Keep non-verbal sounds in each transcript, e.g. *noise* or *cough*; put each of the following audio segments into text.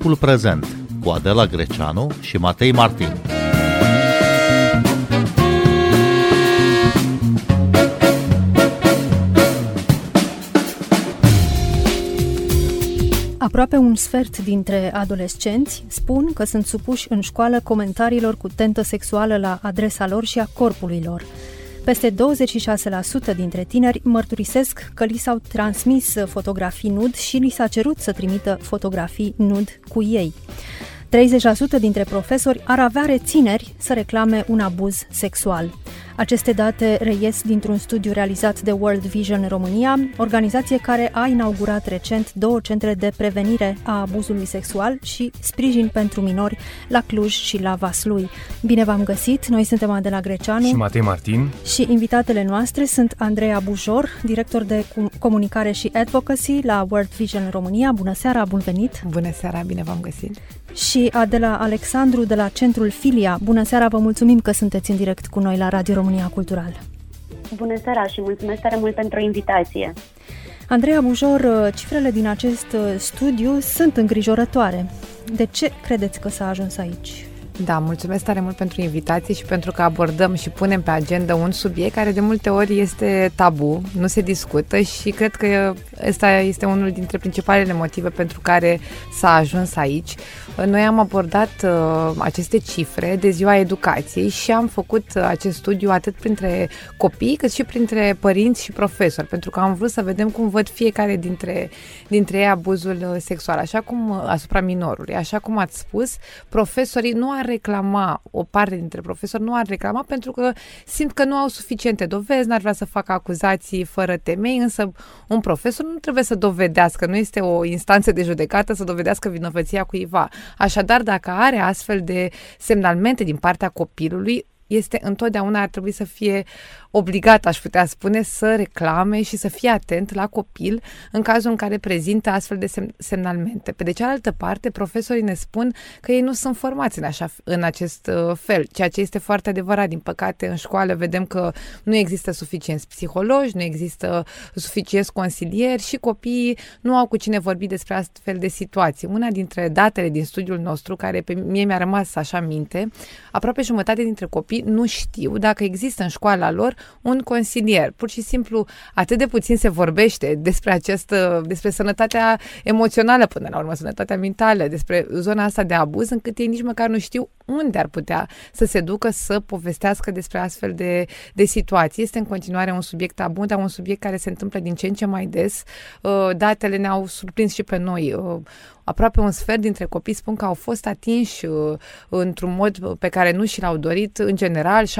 Timpul prezent cu Adela Greceanu și Matei Martin. Aproape un sfert dintre adolescenți spun că sunt supuși în școală comentariilor cu tentă sexuală la adresa lor și a corpului lor. Peste 26% dintre tineri mărturisesc că li s-au transmis fotografii nud și li s-a cerut să trimită fotografii nud cu ei. 30% dintre profesori ar avea rețineri să reclame un abuz sexual. Aceste date reies dintr-un studiu realizat de World Vision România, organizație care a inaugurat recent două centre de prevenire a abuzului sexual și sprijin pentru minori la Cluj și la Vaslui. Bine v-am găsit! Noi suntem Adela Greceanu și Matei Martin și invitatele noastre sunt Andreea Bujor, director de comunicare și advocacy la World Vision România. Bună seara, bun venit! Bună seara, bine v-am găsit! Și Adela Alexandru de la Centrul Filia. Bună seara, vă mulțumim că sunteți în direct cu noi la Radio România România Cultural. Bună seara și mulțumesc tare mult pentru invitație. Andreea Bujor, cifrele din acest studiu sunt îngrijorătoare. De ce credeți că s-a ajuns aici? Da, mulțumesc tare mult pentru invitație și pentru că abordăm și punem pe agenda un subiect care de multe ori este tabu, nu se discută și cred că ăsta este unul dintre principalele motive pentru care s-a ajuns aici. Noi am abordat uh, aceste cifre de ziua educației și am făcut uh, acest studiu atât printre copii cât și printre părinți și profesori, pentru că am vrut să vedem cum văd fiecare dintre, dintre ei abuzul uh, sexual, așa cum uh, asupra minorului. Așa cum ați spus, profesorii nu ar reclama, o parte dintre profesori nu ar reclama pentru că simt că nu au suficiente dovezi, n-ar vrea să facă acuzații fără temei, însă un profesor nu trebuie să dovedească, nu este o instanță de judecată să dovedească vinovăția cuiva. Așadar, dacă are astfel de semnalmente din partea copilului, este întotdeauna ar trebui să fie obligat, aș putea spune, să reclame și să fie atent la copil în cazul în care prezintă astfel de sem- semnalmente. Pe de cealaltă parte, profesorii ne spun că ei nu sunt formați în, așa, în acest uh, fel, ceea ce este foarte adevărat. Din păcate, în școală vedem că nu există suficienți psihologi, nu există suficienți consilieri și copiii nu au cu cine vorbi despre astfel de situații. Una dintre datele din studiul nostru, care pe mie mi-a rămas așa minte, aproape jumătate dintre copii nu știu dacă există în școala lor un consilier. Pur și simplu, atât de puțin se vorbește despre această, despre sănătatea emoțională până la urmă, sănătatea mentală, despre zona asta de abuz, încât ei nici măcar nu știu unde ar putea să se ducă să povestească despre astfel de, de situații. Este în continuare un subiect tabu, dar un subiect care se întâmplă din ce în ce mai des. Uh, datele ne-au surprins și pe noi. Uh, aproape un sfert dintre copii spun că au fost atinși uh, într-un mod pe care nu și l-au dorit, în general 17,5%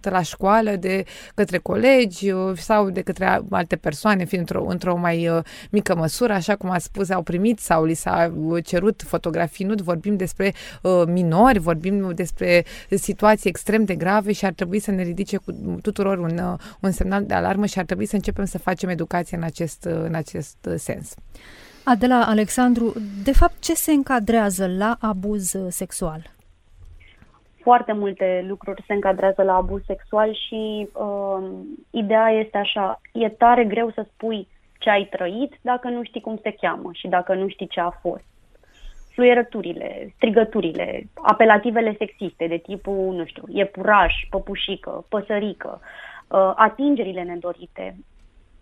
la școală de către colegi sau de către alte persoane, fiind într-o, într-o mai mică măsură, așa cum a spus, au primit sau li s-a cerut fotografii nu vorbim despre Uh, minori, vorbim despre situații extrem de grave și ar trebui să ne ridice cu tuturor un, uh, un semnal de alarmă și ar trebui să începem să facem educație în acest, uh, în acest sens. Adela Alexandru, de fapt ce se încadrează la abuz sexual? Foarte multe lucruri se încadrează la abuz sexual și uh, ideea este așa, e tare greu să spui ce ai trăit dacă nu știi cum se cheamă și dacă nu știi ce a fost fluierăturile, strigăturile, apelativele sexiste de tipul, nu știu, iepuraș, păpușică, păsărică, uh, atingerile nedorite,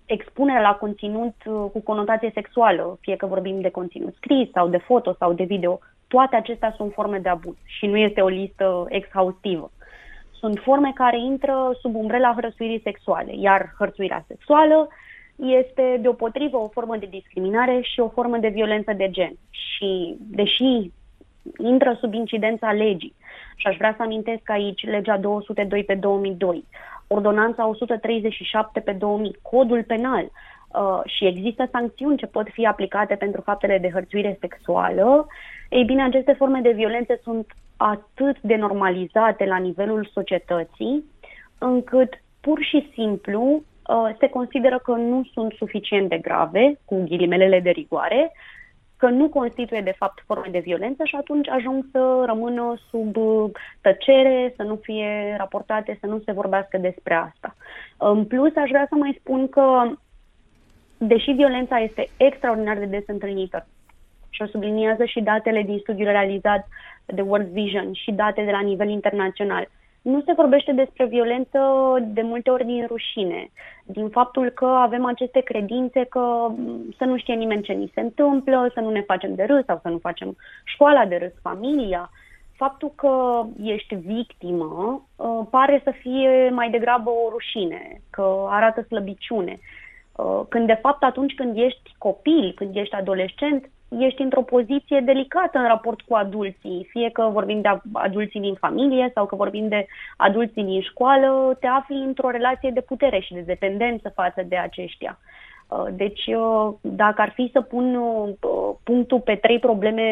expunerea la conținut uh, cu conotație sexuală, fie că vorbim de conținut scris sau de foto sau de video, toate acestea sunt forme de abuz și nu este o listă exhaustivă. Sunt forme care intră sub umbrela hărțuirii sexuale, iar hărțuirea sexuală este deopotrivă o formă de discriminare și o formă de violență de gen. Și deși intră sub incidența legii, și aș vrea să amintesc aici legea 202 pe 2002, ordonanța 137 pe 2000, codul penal, uh, și există sancțiuni ce pot fi aplicate pentru faptele de hărțuire sexuală, ei bine, aceste forme de violență sunt atât de normalizate la nivelul societății, încât pur și simplu Uh, se consideră că nu sunt suficient de grave, cu ghilimelele de rigoare, că nu constituie de fapt forme de violență și atunci ajung să rămână sub uh, tăcere, să nu fie raportate, să nu se vorbească despre asta. În plus, aș vrea să mai spun că, deși violența este extraordinar de des întâlnită și o subliniază și datele din studiul realizat de World Vision și date de la nivel internațional. Nu se vorbește despre violență de multe ori din rușine, din faptul că avem aceste credințe că să nu știe nimeni ce ni se întâmplă, să nu ne facem de râs sau să nu facem școala de râs, familia. Faptul că ești victimă uh, pare să fie mai degrabă o rușine, că arată slăbiciune. Uh, când de fapt atunci când ești copil, când ești adolescent, ești într-o poziție delicată în raport cu adulții, fie că vorbim de adulții din familie sau că vorbim de adulții din școală, te afli într-o relație de putere și de dependență față de aceștia. Uh, deci, uh, dacă ar fi să pun uh, punctul pe trei probleme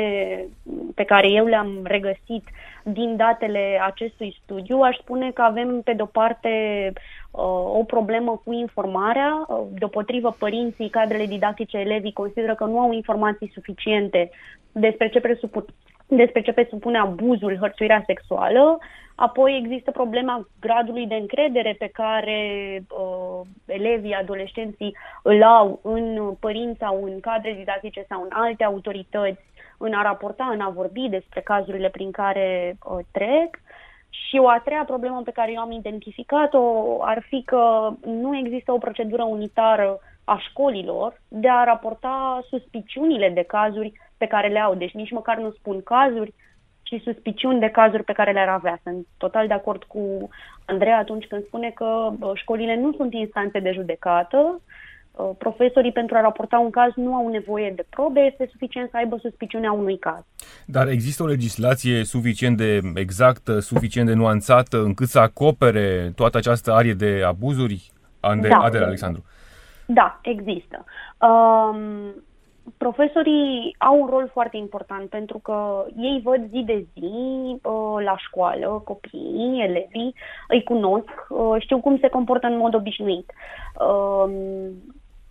pe care eu le-am regăsit din datele acestui studiu, aș spune că avem, pe de-o parte, o problemă cu informarea. Deopotrivă, părinții, cadrele didactice, elevii consideră că nu au informații suficiente despre ce presupun despre ce presupune abuzul, hărțuirea sexuală. Apoi există problema gradului de încredere pe care uh, elevii, adolescenții îl au în părinți sau în cadre didactice sau în alte autorități în a raporta, în a vorbi despre cazurile prin care uh, trec. Și o a treia problemă pe care eu am identificat-o ar fi că nu există o procedură unitară a școlilor de a raporta suspiciunile de cazuri pe care le au. Deci nici măcar nu spun cazuri, ci suspiciuni de cazuri pe care le-ar avea. Sunt total de acord cu Andreea atunci când spune că școlile nu sunt instanțe de judecată, profesorii pentru a raporta un caz nu au nevoie de probe, este suficient să aibă suspiciunea unui caz. Dar există o legislație suficient de exactă, suficient de nuanțată, încât să acopere toată această arie de abuzuri? Ande, da. Adela Alexandru. Da, există. Um, profesorii au un rol foarte important pentru că ei văd zi de zi uh, la școală copiii, elevii, îi cunosc, uh, știu cum se comportă în mod obișnuit.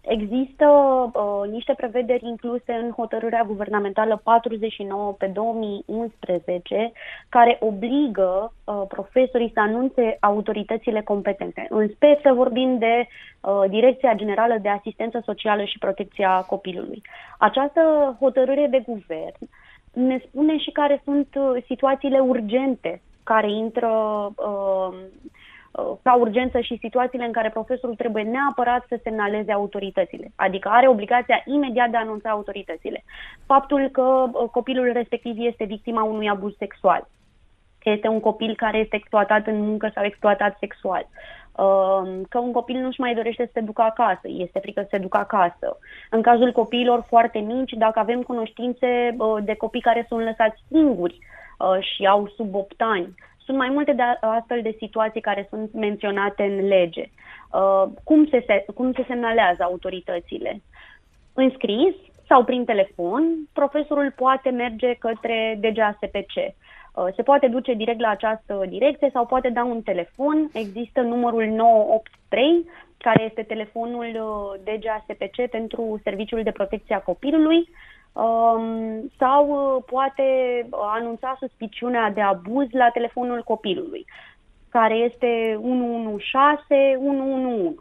Uh, Există uh, niște prevederi incluse în hotărârea guvernamentală 49 pe 2011 care obligă uh, profesorii să anunțe autoritățile competente. În speță vorbim de uh, Direcția Generală de Asistență Socială și Protecția Copilului. Această hotărâre de guvern ne spune și care sunt uh, situațiile urgente care intră uh, ca urgență și situațiile în care profesorul trebuie neapărat să semnaleze autoritățile, adică are obligația imediat de a anunța autoritățile. Faptul că uh, copilul respectiv este victima unui abuz sexual, că este un copil care este exploatat în muncă sau exploatat sexual, uh, că un copil nu-și mai dorește să se ducă acasă, este frică să se ducă acasă. În cazul copiilor foarte mici, dacă avem cunoștințe uh, de copii care sunt lăsați singuri și au sub 8 ani, sunt mai multe de astfel de situații care sunt menționate în lege. Uh, cum, se, se, cum se semnalează autoritățile? În scris sau prin telefon, profesorul poate merge către DGASPC. Uh, se poate duce direct la această direcție sau poate da un telefon. Există numărul 983, care este telefonul uh, DGASPC pentru Serviciul de Protecție a Copilului um, sau uh, poate anunța suspiciunea de abuz la telefonul copilului, care este 116 111.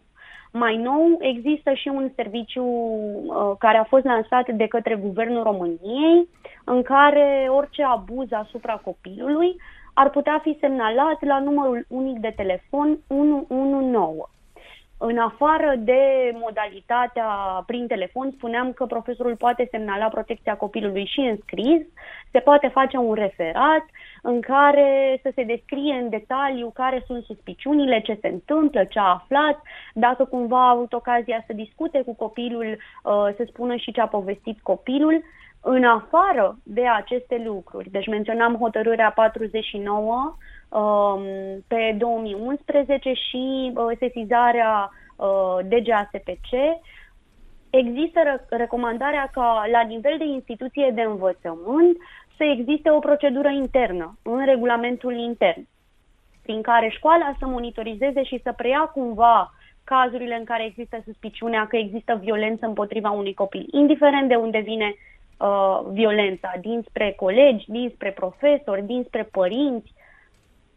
Mai nou, există și un serviciu uh, care a fost lansat de către Guvernul României, în care orice abuz asupra copilului ar putea fi semnalat la numărul unic de telefon 119. În afară de modalitatea prin telefon, spuneam că profesorul poate semnala protecția copilului și în scris, se poate face un referat în care să se descrie în detaliu care sunt suspiciunile, ce se întâmplă, ce a aflat, dacă cumva a avut ocazia să discute cu copilul, uh, să spună și ce a povestit copilul. În afară de aceste lucruri, deci menționam hotărârea 49 Um, pe 2011 și uh, sesizarea uh, DGASPC, există recomandarea ca la nivel de instituție de învățământ să existe o procedură internă în regulamentul intern, prin care școala să monitorizeze și să preia cumva cazurile în care există suspiciunea că există violență împotriva unui copil, indiferent de unde vine uh, violența, dinspre colegi, dinspre profesori, dinspre părinți,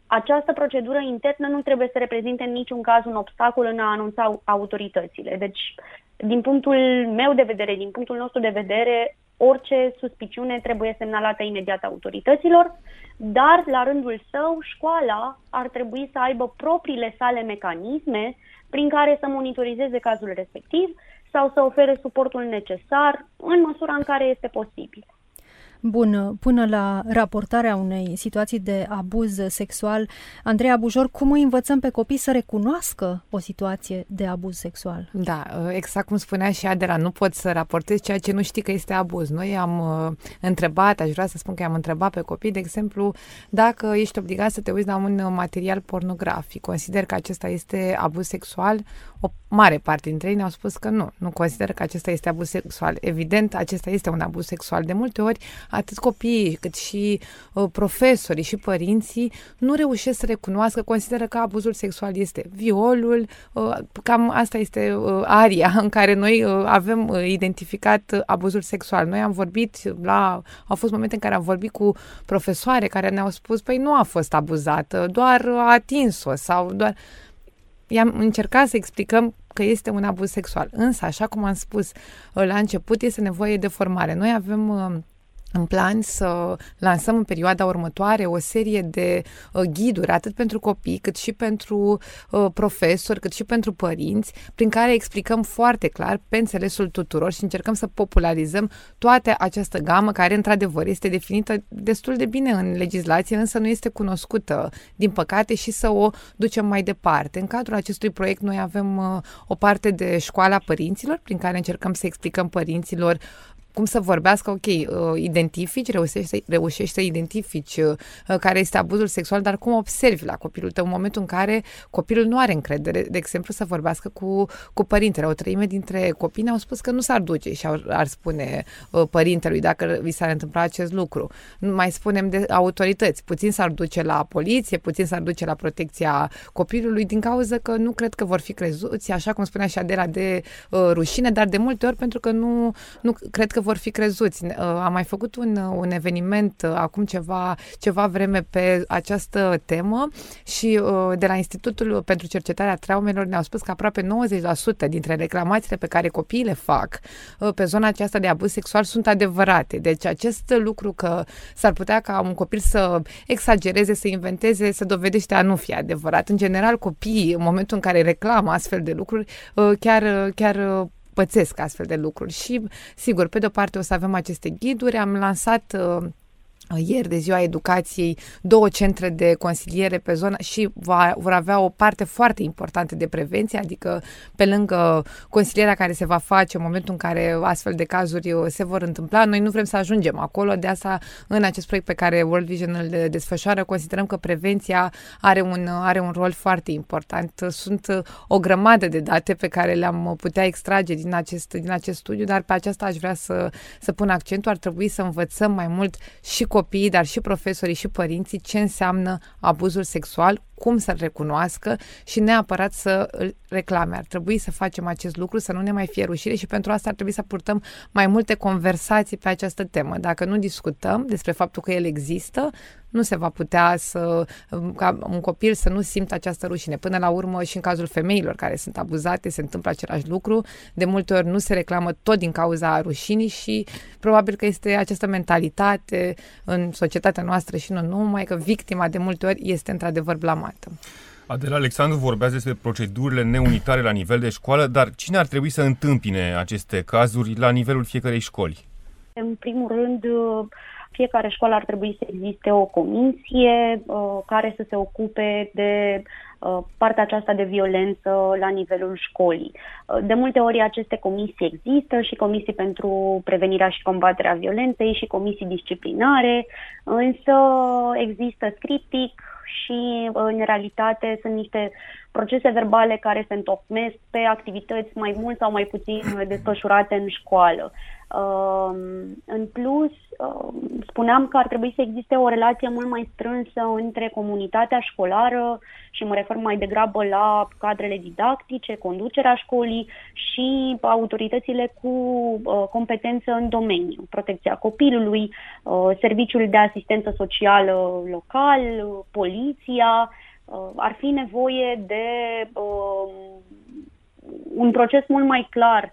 această procedură internă nu trebuie să reprezinte în niciun caz un obstacol în a anunța autoritățile. Deci, din punctul meu de vedere, din punctul nostru de vedere, orice suspiciune trebuie semnalată imediat autorităților, dar la rândul său școala ar trebui să aibă propriile sale mecanisme prin care să monitorizeze cazul respectiv sau să ofere suportul necesar în măsura în care este posibil. Bun, până la raportarea unei situații de abuz sexual, Andreea Bujor, cum îi învățăm pe copii să recunoască o situație de abuz sexual? Da, exact cum spunea și Adela, nu poți să raportezi ceea ce nu știi că este abuz. Noi am uh, întrebat, aș vrea să spun că am întrebat pe copii, de exemplu, dacă ești obligat să te uiți la un material pornografic, consider că acesta este abuz sexual, o mare parte dintre ei ne-au spus că nu, nu consideră că acesta este abuz sexual. Evident, acesta este un abuz sexual. De multe ori, atât copiii cât și uh, profesorii și părinții nu reușesc să recunoască, consideră că abuzul sexual este violul, uh, cam asta este uh, aria în care noi uh, avem uh, identificat abuzul sexual. Noi am vorbit la, au fost momente în care am vorbit cu profesoare care ne-au spus, păi nu a fost abuzată, doar a atins-o sau doar i-am încercat să explicăm că este un abuz sexual. Însă, așa cum am spus la început, este nevoie de formare. Noi avem uh, în plan să lansăm în perioada următoare o serie de uh, ghiduri, atât pentru copii, cât și pentru uh, profesori, cât și pentru părinți, prin care explicăm foarte clar, pe înțelesul tuturor și încercăm să popularizăm toată această gamă, care, într-adevăr, este definită destul de bine în legislație, însă nu este cunoscută, din păcate, și să o ducem mai departe. În cadrul acestui proiect, noi avem uh, o parte de școala părinților, prin care încercăm să explicăm părinților cum să vorbească, ok, uh, identifici, reușești să, reușești să identifici uh, care este abuzul sexual, dar cum observi la copilul tău în momentul în care copilul nu are încredere, de exemplu, să vorbească cu, cu părintele. O treime dintre copii ne-au spus că nu s-ar duce și ar, ar spune uh, părintelui dacă vi s-ar întâmpla acest lucru. Nu mai spunem de autorități. Puțin s-ar duce la poliție, puțin s-ar duce la protecția copilului din cauza că nu cred că vor fi crezuți, așa cum spunea și Adela, de uh, rușine, dar de multe ori pentru că nu, nu cred că vor fi crezuți. Uh, am mai făcut un, uh, un eveniment uh, acum ceva, ceva vreme pe această temă și de la Institutul pentru Cercetarea Traumelor ne-au spus că aproape 90% dintre reclamațiile pe care copiii le fac pe zona aceasta de abuz sexual sunt adevărate. Deci acest lucru că s-ar putea ca un copil să exagereze, să inventeze, să dovedește a nu fi adevărat. În general, copiii, în momentul în care reclamă astfel de lucruri, chiar, chiar pățesc astfel de lucruri. Și, sigur, pe de-o parte o să avem aceste ghiduri, am lansat uh, ieri de ziua educației două centre de consiliere pe zonă și va, vor avea o parte foarte importantă de prevenție, adică pe lângă consilierea care se va face în momentul în care astfel de cazuri uh, se vor întâmpla, noi nu vrem să ajungem acolo, de asta în acest proiect pe care World Vision îl desfășoară, considerăm că prevenția are un, are un rol foarte important. Sunt uh, o grămadă de date pe care le-am putea extrage din acest, din acest studiu, dar pe aceasta aș vrea să, să pun accentul, ar trebui să învățăm mai mult și copiii, dar și profesorii și părinții ce înseamnă abuzul sexual, cum să-l recunoască și neapărat să îl reclame. Ar trebui să facem acest lucru, să nu ne mai fie rușine și pentru asta ar trebui să purtăm mai multe conversații pe această temă. Dacă nu discutăm despre faptul că el există, nu se va putea să, ca un copil să nu simtă această rușine. Până la urmă și în cazul femeilor care sunt abuzate se întâmplă același lucru. De multe ori nu se reclamă tot din cauza rușinii și probabil că este această mentalitate în societatea noastră și nu numai că victima de multe ori este într-adevăr blamată. Adela Alexandru vorbează despre procedurile neunitare la nivel de școală, dar cine ar trebui să întâmpine aceste cazuri la nivelul fiecarei școli? În primul rând, fiecare școală ar trebui să existe o comisie uh, care să se ocupe de uh, partea aceasta de violență la nivelul școlii. Uh, de multe ori aceste comisii există și comisii pentru prevenirea și combaterea violenței și comisii disciplinare, însă există scriptic și în realitate sunt niște procese verbale care se întocmesc pe activități mai mult sau mai puțin desfășurate în școală. Um, în plus, um, spuneam că ar trebui să existe o relație mult mai strânsă între comunitatea școlară și mă refer mai degrabă la cadrele didactice, conducerea școlii și autoritățile cu uh, competență în domeniu, protecția copilului, uh, serviciul de asistență socială local, poliția. Uh, ar fi nevoie de um, un proces mult mai clar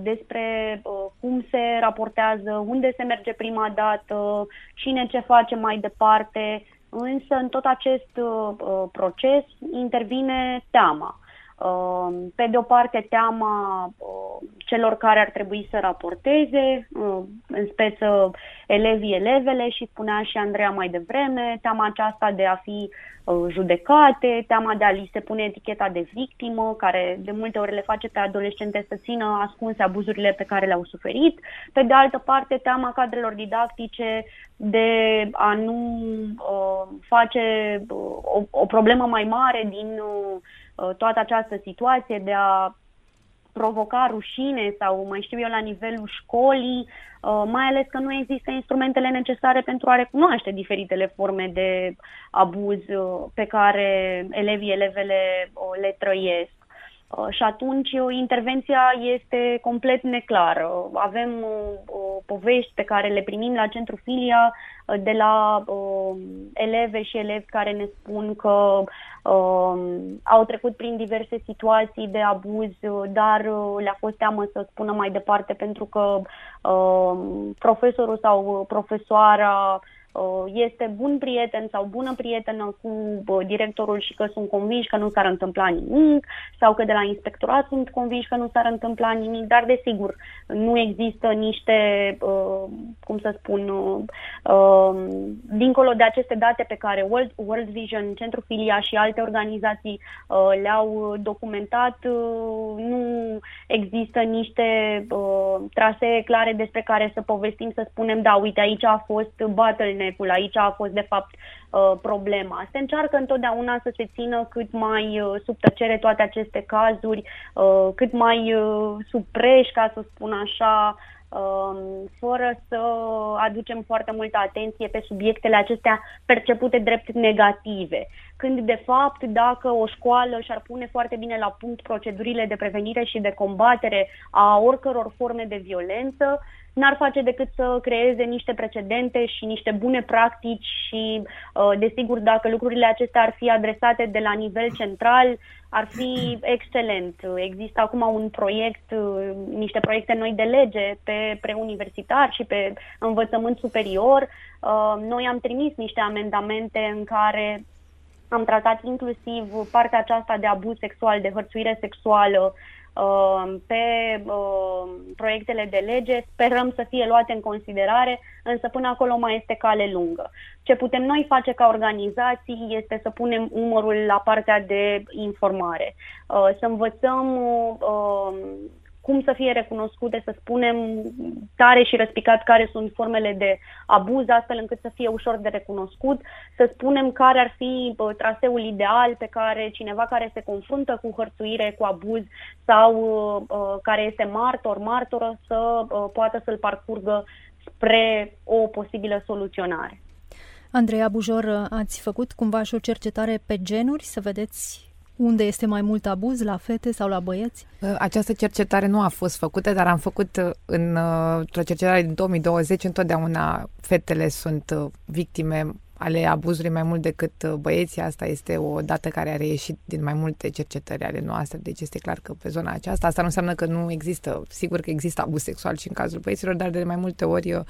despre cum se raportează, unde se merge prima dată, cine ce face mai departe, însă în tot acest proces intervine teama. Pe de o parte, teama celor care ar trebui să raporteze, în speță elevii, elevele și spunea și Andreea mai devreme, teama aceasta de a fi Uh, judecate, teama de a li se pune eticheta de victimă, care de multe ori le face pe adolescente să țină ascunse abuzurile pe care le-au suferit. Pe de altă parte, teama cadrelor didactice de a nu uh, face uh, o, o problemă mai mare din uh, toată această situație, de a provoca rușine sau mai știu eu la nivelul școlii, uh, mai ales că nu există instrumentele necesare pentru a recunoaște diferitele forme de abuz uh, pe care elevii, elevele uh, le trăiesc. Și atunci intervenția este complet neclară. Avem povești pe care le primim la Centru Filia de la uh, eleve și elevi care ne spun că uh, au trecut prin diverse situații de abuz, dar uh, le-a fost teamă să spună mai departe pentru că uh, profesorul sau profesoara Uh, este bun prieten sau bună prietenă cu uh, directorul și că sunt convinși că nu s-ar întâmpla nimic sau că de la inspectorat sunt convinși că nu s-ar întâmpla nimic, dar desigur nu există niște, uh, cum să spun, dincolo de aceste date pe care World, World Vision, Centru Filia și alte organizații le-au documentat, nu există niște trasee clare despre care să povestim, să spunem, da, uite, aici a fost bottleneck necul, aici a fost de fapt uh, problema. Se încearcă întotdeauna să se țină cât mai uh, sub tăcere toate aceste cazuri, uh, cât mai sub preș, ca să spun așa, um, fără să aducem foarte multă atenție pe subiectele acestea percepute drept negative. Când, de fapt, dacă o școală și-ar pune foarte bine la punct procedurile de prevenire și de combatere a oricăror forme de violență, n-ar face decât să creeze niște precedente și niște bune practici și, uh, desigur, dacă lucrurile acestea ar fi adresate de la nivel central, ar fi excelent. Există acum un proiect, uh, niște proiecte noi de lege pe preuniversitar și pe învățământ superior. Uh, noi am trimis niște amendamente în care am tratat inclusiv partea aceasta de abuz sexual, de hărțuire sexuală, Uh, pe uh, proiectele de lege. Sperăm să fie luate în considerare, însă până acolo mai este cale lungă. Ce putem noi face ca organizații este să punem umărul la partea de informare, uh, să învățăm cum să fie recunoscute, să spunem tare și răspicat care sunt formele de abuz, astfel încât să fie ușor de recunoscut, să spunem care ar fi traseul ideal pe care cineva care se confruntă cu hărțuire, cu abuz sau uh, care este martor, martoră, să uh, poată să-l parcurgă spre o posibilă soluționare. Andreea Bujor, ați făcut cumva și o cercetare pe genuri să vedeți unde este mai mult abuz, la fete sau la băieți? Uh, această cercetare nu a fost făcută, dar am făcut uh, în, uh, într-o cercetare din 2020, întotdeauna fetele sunt victime ale abuzului mai mult decât uh, băieții. Asta este o dată care a reieșit din mai multe cercetări ale noastre, deci este clar că pe zona aceasta, asta nu înseamnă că nu există, sigur că există abuz sexual și în cazul băieților, dar de mai multe ori uh,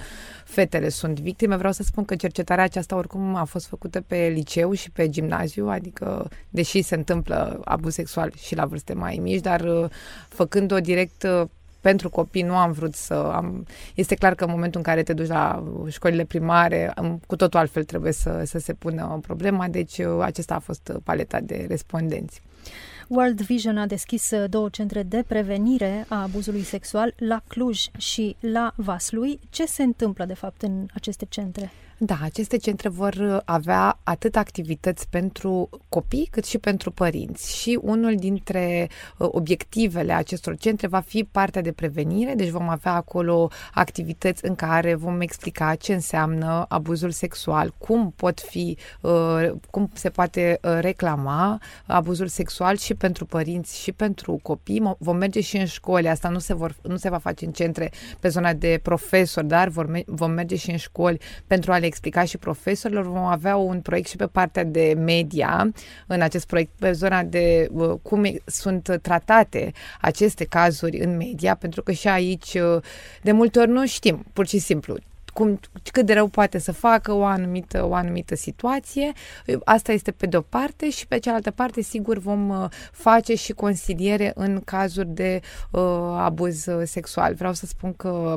fetele sunt victime. Vreau să spun că cercetarea aceasta oricum a fost făcută pe liceu și pe gimnaziu, adică deși se întâmplă abuz sexual și la vârste mai mici, dar uh, făcând-o direct pentru copii nu am vrut să am... Este clar că în momentul în care te duci la școlile primare, cu totul altfel trebuie să, să se pună problema, deci uh, acesta a fost paleta de respondenți. World Vision a deschis uh, două centre de prevenire a abuzului sexual la Cluj și la Vaslui. Ce se întâmplă, de fapt, în aceste centre? Da, aceste centre vor uh, avea atât activități pentru copii cât și pentru părinți și unul dintre uh, obiectivele acestor centre va fi partea de prevenire, deci vom avea acolo activități în care vom explica ce înseamnă abuzul sexual, cum pot fi, uh, cum se poate reclama abuzul sexual și pentru părinți și pentru copii. Vom merge și în școli, asta nu se, vor, nu se va face în centre pe zona de profesori, dar vom merge și în școli pentru a le le explica și profesorilor. Vom avea un proiect și pe partea de media, în acest proiect, pe zona de uh, cum sunt tratate aceste cazuri în media, pentru că și aici uh, de multe ori nu știm, pur și simplu, cum, cât de rău poate să facă o anumită, o anumită situație. Asta este pe de-o parte și pe cealaltă parte, sigur, vom uh, face și consiliere în cazuri de uh, abuz sexual. Vreau să spun că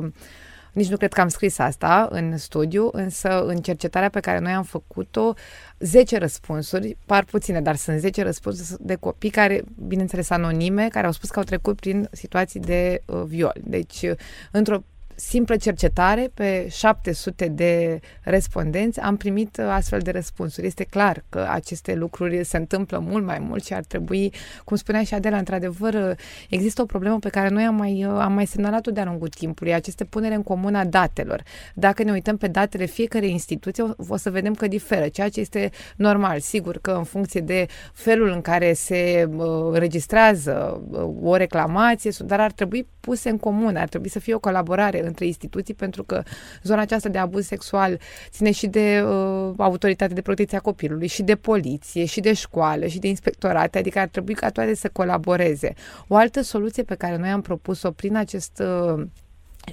nici nu cred că am scris asta în studiu, însă în cercetarea pe care noi am făcut-o, 10 răspunsuri, par puține, dar sunt 10 răspunsuri de copii care, bineînțeles, anonime, care au spus că au trecut prin situații de uh, viol. Deci, uh, într-o simplă cercetare pe 700 de respondenți am primit uh, astfel de răspunsuri. Este clar că aceste lucruri se întâmplă mult mai mult și ar trebui, cum spunea și Adela, într-adevăr uh, există o problemă pe care noi am mai, uh, am mai semnalat-o de-a lungul timpului, aceste punere în comun a datelor. Dacă ne uităm pe datele fiecare instituție, o, o să vedem că diferă, ceea ce este normal. Sigur că în funcție de felul în care se uh, registrează uh, o reclamație, dar ar trebui puse în comun, ar trebui să fie o colaborare între instituții, pentru că zona aceasta de abuz sexual ține și de uh, autoritatea de protecție a copilului, și de poliție, și de școală, și de inspectorate, adică ar trebui ca toate să colaboreze. O altă soluție pe care noi am propus-o prin acest uh,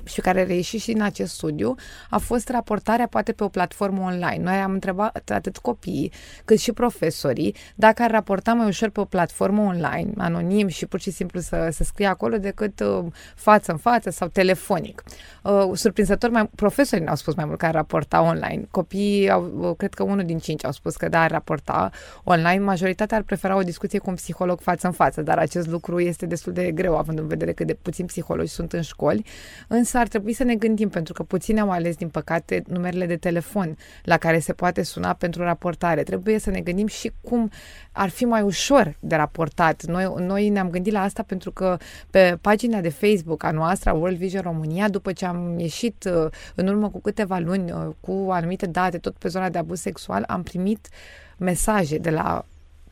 și care reieși și în acest studiu, a fost raportarea poate pe o platformă online. Noi am întrebat atât copiii cât și profesorii dacă ar raporta mai ușor pe o platformă online, anonim și pur și simplu să, să scrie acolo decât uh, față în față sau telefonic. Uh, surprinzător, mai, profesorii ne-au spus mai mult că ar raporta online. Copiii, au, uh, cred că unul din cinci au spus că da, ar raporta online. Majoritatea ar prefera o discuție cu un psiholog față în față, dar acest lucru este destul de greu, având în vedere cât de puțini psihologi sunt în școli. Însă ar trebui să ne gândim, pentru că puțini au ales, din păcate, numerele de telefon la care se poate suna pentru raportare. Trebuie să ne gândim și cum ar fi mai ușor de raportat. Noi, noi ne-am gândit la asta pentru că pe pagina de Facebook a noastră, World Vision România, după ce am ieșit uh, în urmă cu câteva luni uh, cu anumite date tot pe zona de abuz sexual, am primit mesaje de la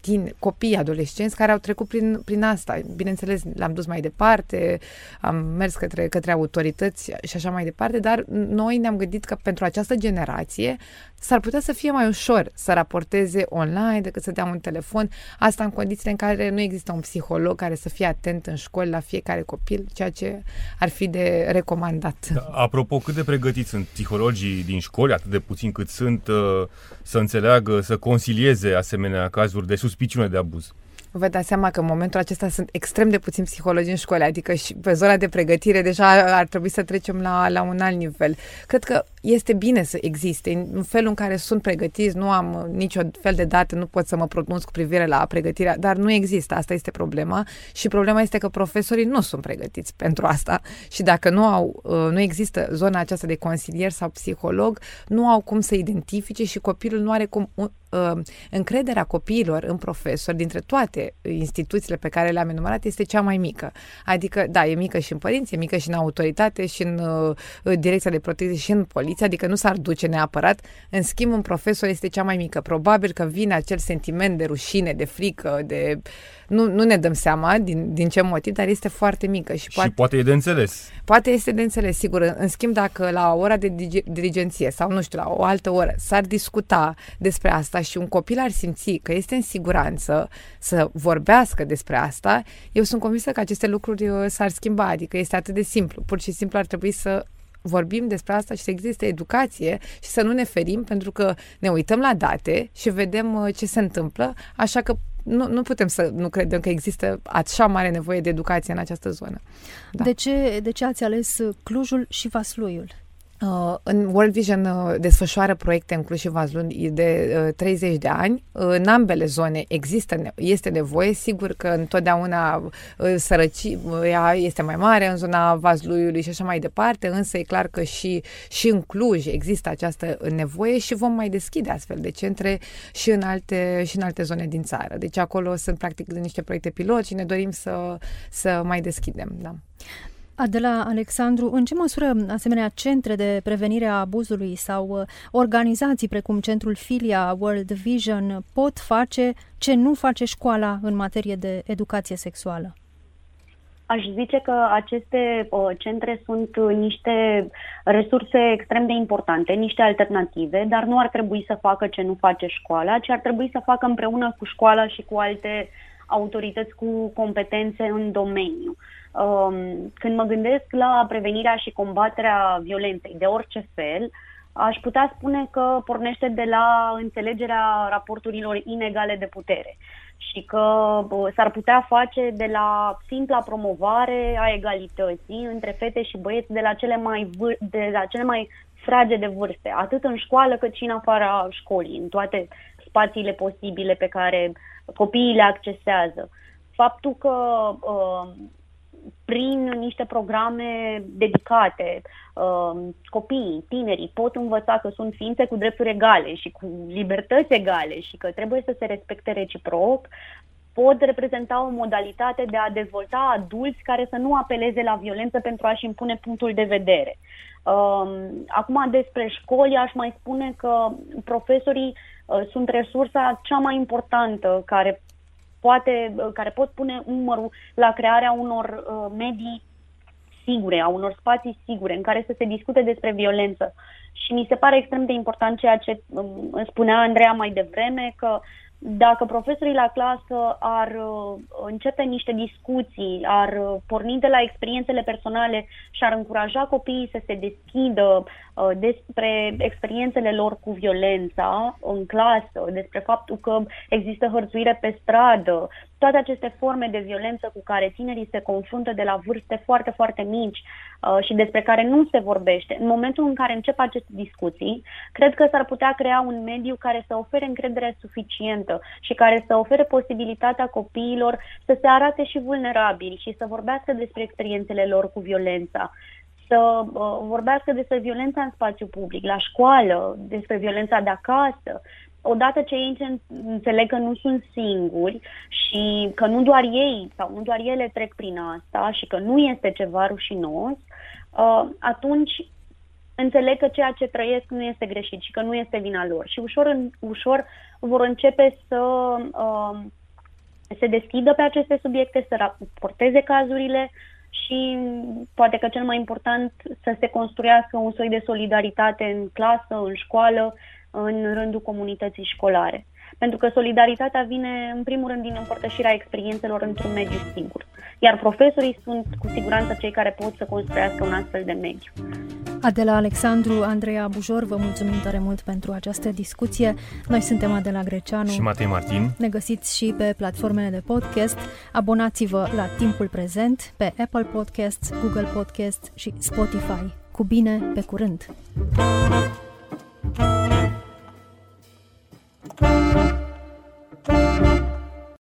tine, copii, adolescenți care au trecut prin, prin asta. Bineînțeles, l-am dus mai departe, am mers către, către autorități și așa mai departe, dar noi ne-am gândit că pentru această generație s-ar putea să fie mai ușor să raporteze online decât să dea un telefon, asta în condițiile în care nu există un psiholog care să fie atent în școli la fiecare copil, ceea ce ar fi de recomandat. Da, apropo, cât de pregătiți sunt psihologii din școli, atât de puțin cât sunt, uh, să înțeleagă, să consilieze asemenea cazuri de suspiciune de abuz? vă dați seama că în momentul acesta sunt extrem de puțini psihologi în școli, adică și pe zona de pregătire deja ar trebui să trecem la, la un alt nivel. Cred că este bine să existe, în felul în care sunt pregătiți, nu am niciun fel de date, nu pot să mă pronunț cu privire la pregătirea, dar nu există, asta este problema. Și problema este că profesorii nu sunt pregătiți *laughs* pentru asta. Și dacă nu au, uh, nu există zona aceasta de consilier sau psiholog, nu au cum să identifice și copilul nu are cum uh, încrederea copiilor în profesori dintre toate instituțiile pe care le-am enumerat este cea mai mică. Adică, da, e mică și în părinți, e mică și în autoritate, și în uh, direcția de protecție, și în poliție, adică nu s-ar duce neapărat. În schimb, un profesor este cea mai mică. Probabil că vine acel sentiment de rușine, de frică, de uh, nu, nu ne dăm seama din, din ce motiv, dar este foarte mică. Și, și poate, poate e de înțeles. Poate este de înțeles, sigur. În schimb, dacă la ora de dirigenție sau, nu știu, la o altă oră s-ar discuta despre asta și un copil ar simți că este în siguranță să vorbească despre asta, eu sunt convinsă că aceste lucruri uh, s-ar schimba. Adică este atât de simplu. Pur și simplu ar trebui să vorbim despre asta și să existe educație și să nu ne ferim pentru că ne uităm la date și vedem uh, ce se întâmplă, așa că nu, nu putem să nu credem că există așa mare nevoie de educație în această zonă. Da. De, ce, de ce ați ales Clujul și Vasluiul? Uh, în World Vision uh, desfășoară proiecte în Cluj și Vaslui de uh, 30 de ani. Uh, în ambele zone există, este nevoie. Sigur că întotdeauna uh, sărăcia este mai mare în zona Vazluiului și așa mai departe, însă e clar că și, și în Cluj există această nevoie și vom mai deschide astfel de centre și în alte, și în alte zone din țară. Deci acolo sunt practic niște proiecte pilot și ne dorim să, să mai deschidem. Da. Adela Alexandru, în ce măsură asemenea centre de prevenire a abuzului sau uh, organizații precum Centrul Filia World Vision pot face ce nu face școala în materie de educație sexuală? Aș zice că aceste uh, centre sunt uh, niște resurse extrem de importante, niște alternative, dar nu ar trebui să facă ce nu face școala, ci ar trebui să facă împreună cu școala și cu alte autorități cu competențe în domeniu. Um, când mă gândesc la prevenirea și combaterea violenței de orice fel, aș putea spune că pornește de la înțelegerea raporturilor inegale de putere și că s-ar putea face de la simpla promovare a egalității între fete și băieți de la cele mai, de la cele mai frage de vârste, atât în școală cât și în afara școlii, în toate spațiile posibile pe care copiii le accesează. Faptul că uh, prin niște programe dedicate. Um, copiii, tinerii pot învăța că sunt ființe cu drepturi egale și cu libertăți egale și că trebuie să se respecte reciproc, pot reprezenta o modalitate de a dezvolta adulți care să nu apeleze la violență pentru a-și impune punctul de vedere. Um, acum, despre școli, aș mai spune că profesorii uh, sunt resursa cea mai importantă care poate, uh, care pot pune umărul la crearea unor uh, medii sigure, a unor spații sigure în care să se discute despre violență. Și mi se pare extrem de important ceea ce um, spunea Andreea mai devreme, că dacă profesorii la clasă ar uh, începe niște discuții, ar uh, porni de la experiențele personale și ar încuraja copiii să se deschidă uh, despre experiențele lor cu violența în clasă, despre faptul că există hărțuire pe stradă, toate aceste forme de violență cu care tinerii se confruntă de la vârste foarte, foarte mici uh, și despre care nu se vorbește, în momentul în care încep aceste discuții, cred că s-ar putea crea un mediu care să ofere încredere suficientă și care să ofere posibilitatea copiilor să se arate și vulnerabili și să vorbească despre experiențele lor cu violența. Să uh, vorbească despre violența în spațiu public, la școală, despre violența de acasă, odată ce ei înțeleg că nu sunt singuri și că nu doar ei sau nu doar ele trec prin asta și că nu este ceva rușinos, uh, atunci înțeleg că ceea ce trăiesc nu este greșit și că nu este vina lor. Și ușor, ușor vor începe să uh, se deschidă pe aceste subiecte, să raporteze cazurile și poate că cel mai important să se construiască un soi de solidaritate în clasă, în școală, în rândul comunității școlare. Pentru că solidaritatea vine, în primul rând, din împărtășirea experiențelor într-un mediu sigur. Iar profesorii sunt, cu siguranță, cei care pot să construiască un astfel de mediu. Adela Alexandru, Andreea Bujor, vă mulțumim tare mult pentru această discuție. Noi suntem Adela Greceanu și Matei Martin. Ne găsiți și pe platformele de podcast. Abonați-vă la Timpul Prezent pe Apple Podcasts, Google Podcasts și Spotify. Cu bine, pe curând! Música